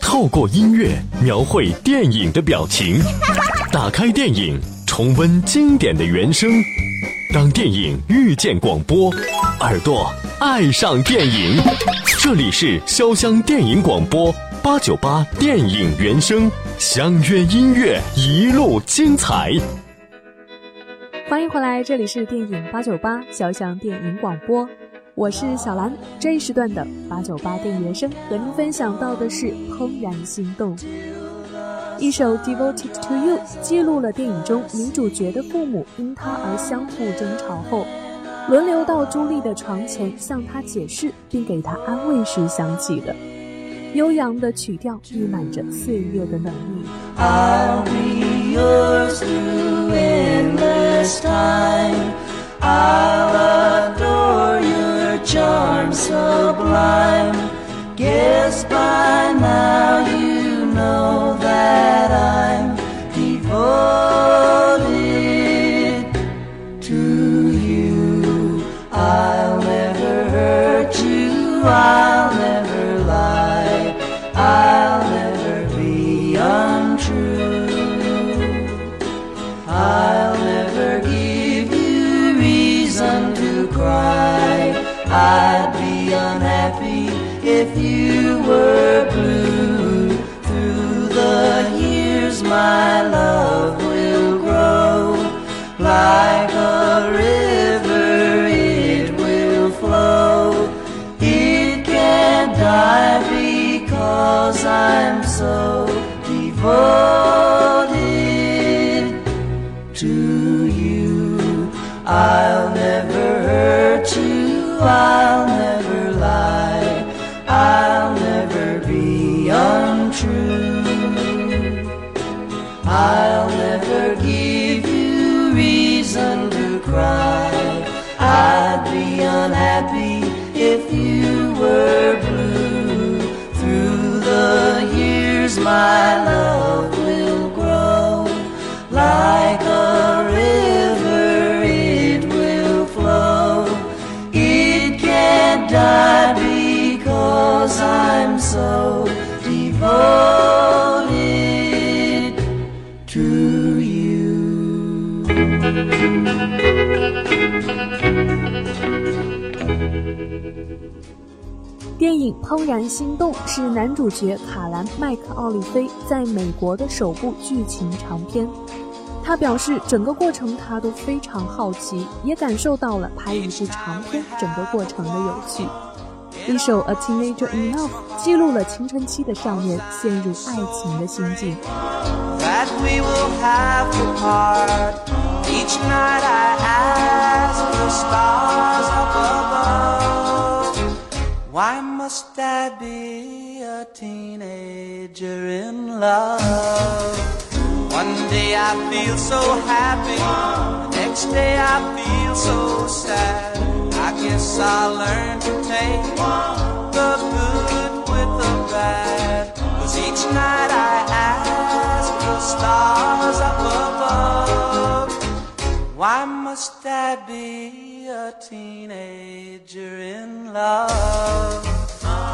透过音乐描绘电影的表情，打开电影，重温经典的原声。当电影遇见广播，耳朵爱上电影。这里是潇湘电影广播八九八电影原声，相约音乐一路精彩。欢迎回来，这里是电影八九八潇湘电影广播，我是小兰。这一时段的八九八电影原声和您分享到的是《怦然心动》。一首《Devoted to You》记录了电影中女主角的父母因她而相互争吵后，轮流到朱莉的床前向她解释并给她安慰时响起的悠扬的曲调，溢满着岁月的冷意。I'll be yours charm sublime. Guess by now I'll never give you reason to cry. I'd be unhappy if you were blue. Through the years, my 怦然心动》是男主角卡兰·麦克奥利菲在美国的首部剧情长片。他表示，整个过程他都非常好奇，也感受到了拍一部长片整个过程的有趣。一首《A Teenager Enough》记录了青春期的少年陷入爱情的心境。Why am must I be a teenager in love? One day I feel so happy, the next day I feel so sad. I guess I'll learn to take the good with the bad. Cause each night I ask the stars up above, why must I be a teenager in love?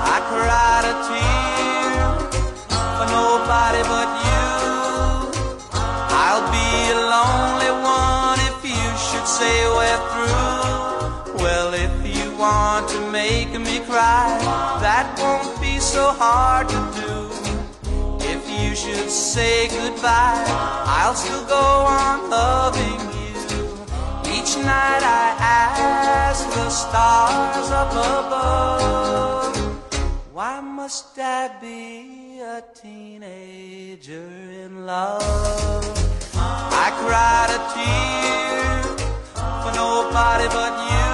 I cried a tear for nobody but you. I'll be a lonely one if you should say we're through. Well, if you want to make me cry, that won't be so hard to do. If you should say goodbye, I'll still go on loving you. Each night I ask the stars up above, must I be a teenager in love? I cried a tear for nobody but you.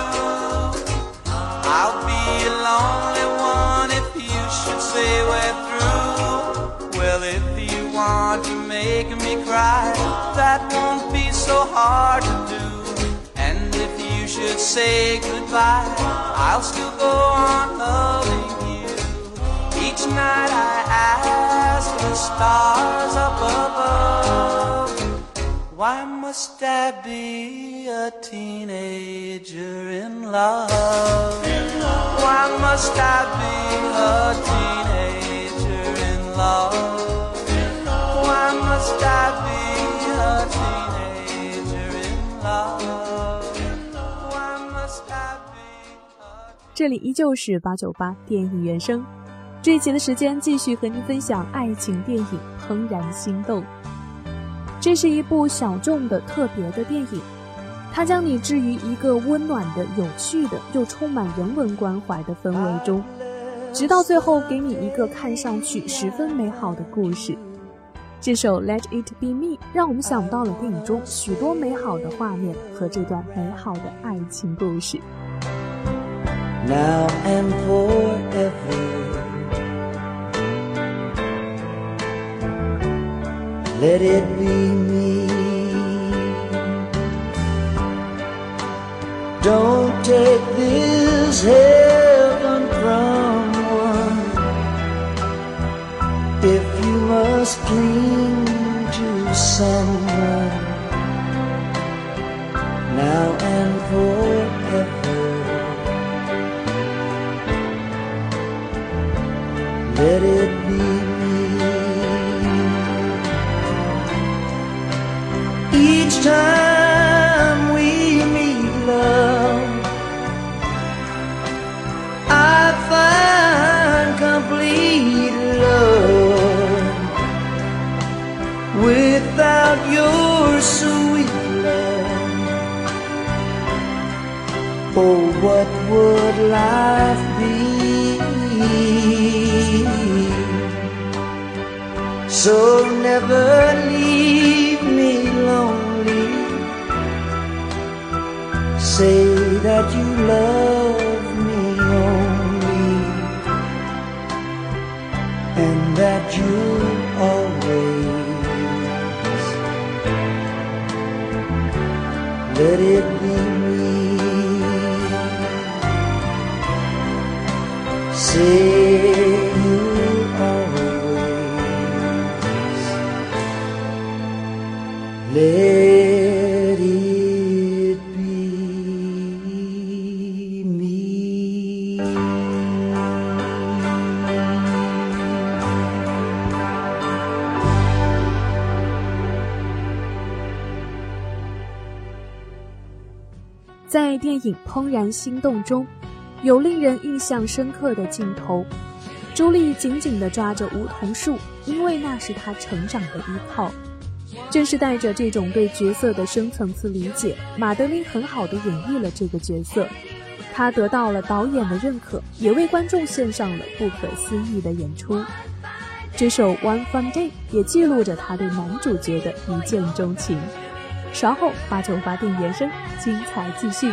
I'll be a lonely one if you should say we're through. Well, if you want to make me cry, that won't be so hard to do. And if you should say goodbye, I'll still go on loving. 这里依旧是八九八电影原声。这一期的时间继续和您分享爱情电影《怦然心动》。这是一部小众的特别的电影，它将你置于一个温暖的、有趣的又充满人文关怀的氛围中，直到最后给你一个看上去十分美好的故事。这首《Let It Be Me》让我们想到了电影中许多美好的画面和这段美好的爱情故事。now and forever. Let it be me. Don't take this heaven from one if you must cling to someone now and forever. Let it be would life be? So never leave me lonely. Say that you love me only, and that you always let it be 在电影《怦然心动》中，有令人印象深刻的镜头。朱莉紧紧地抓着梧桐树，因为那是她成长的依靠。正是带着这种对角色的深层次理解，马德琳很好地演绎了这个角色。她得到了导演的认可，也为观众献上了不可思议的演出。这首《One Fun Day》也记录着她对男主角的一见钟情。稍后八九八电延伸，精彩继续。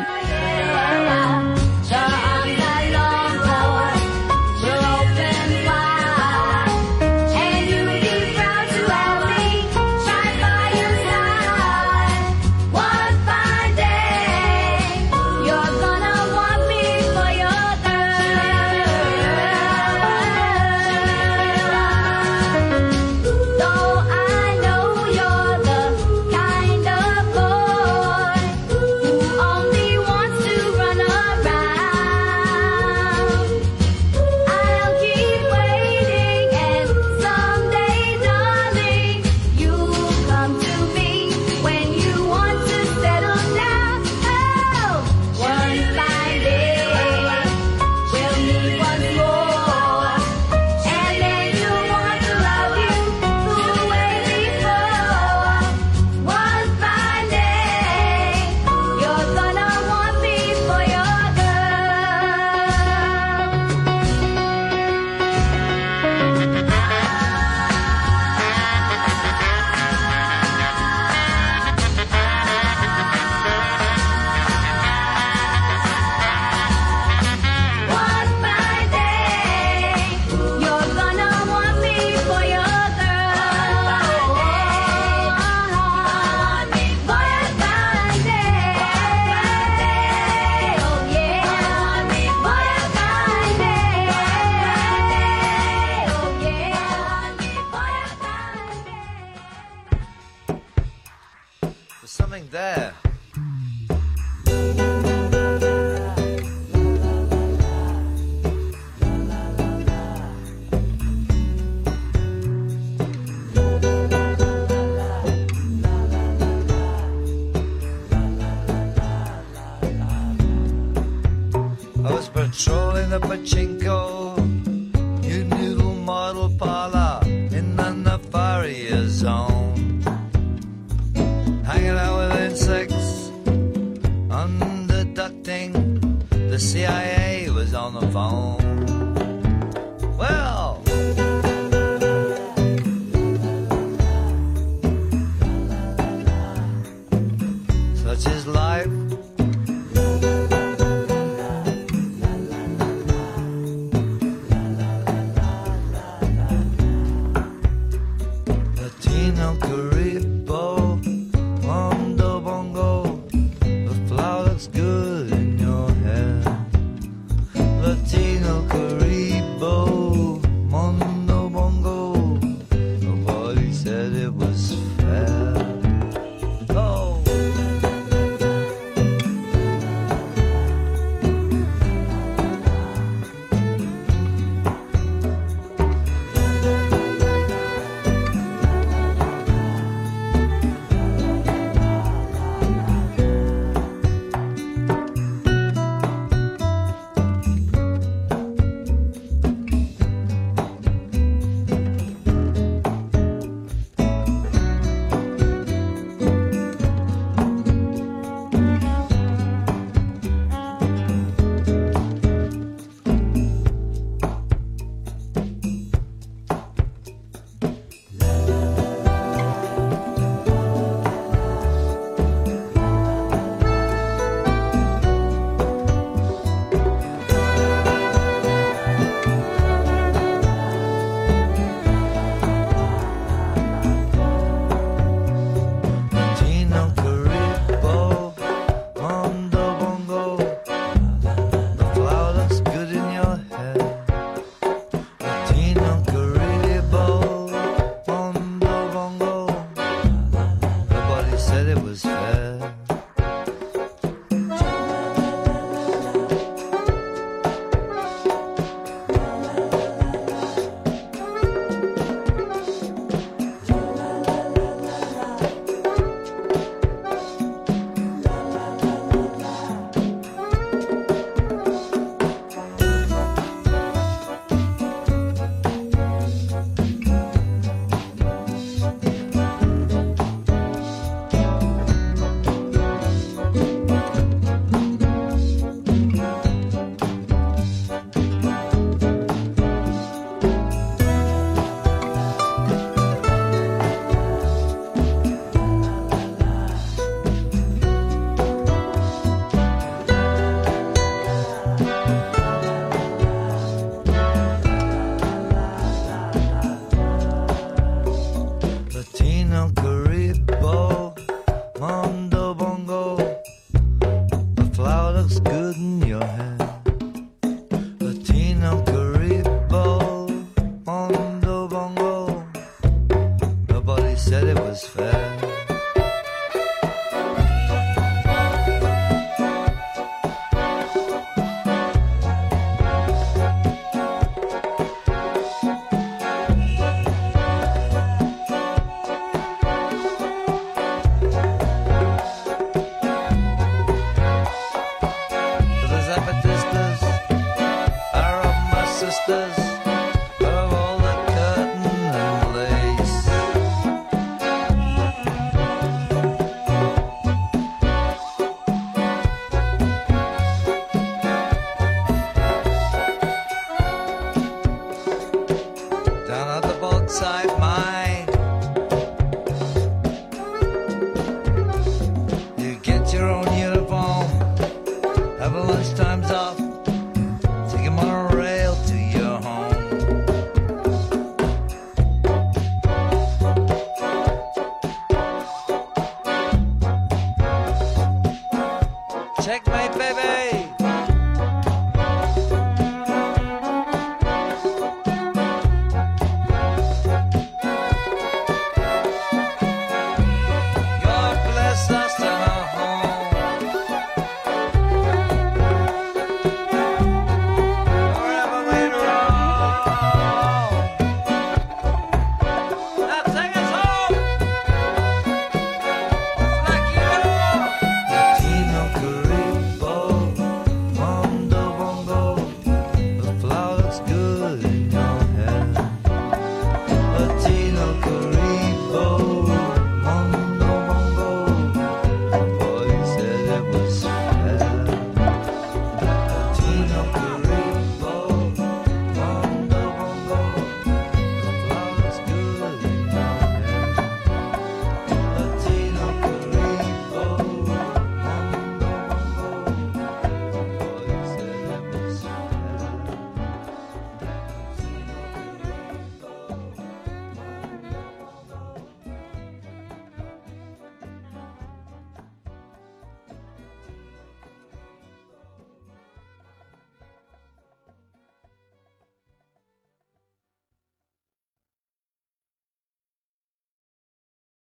it was fair.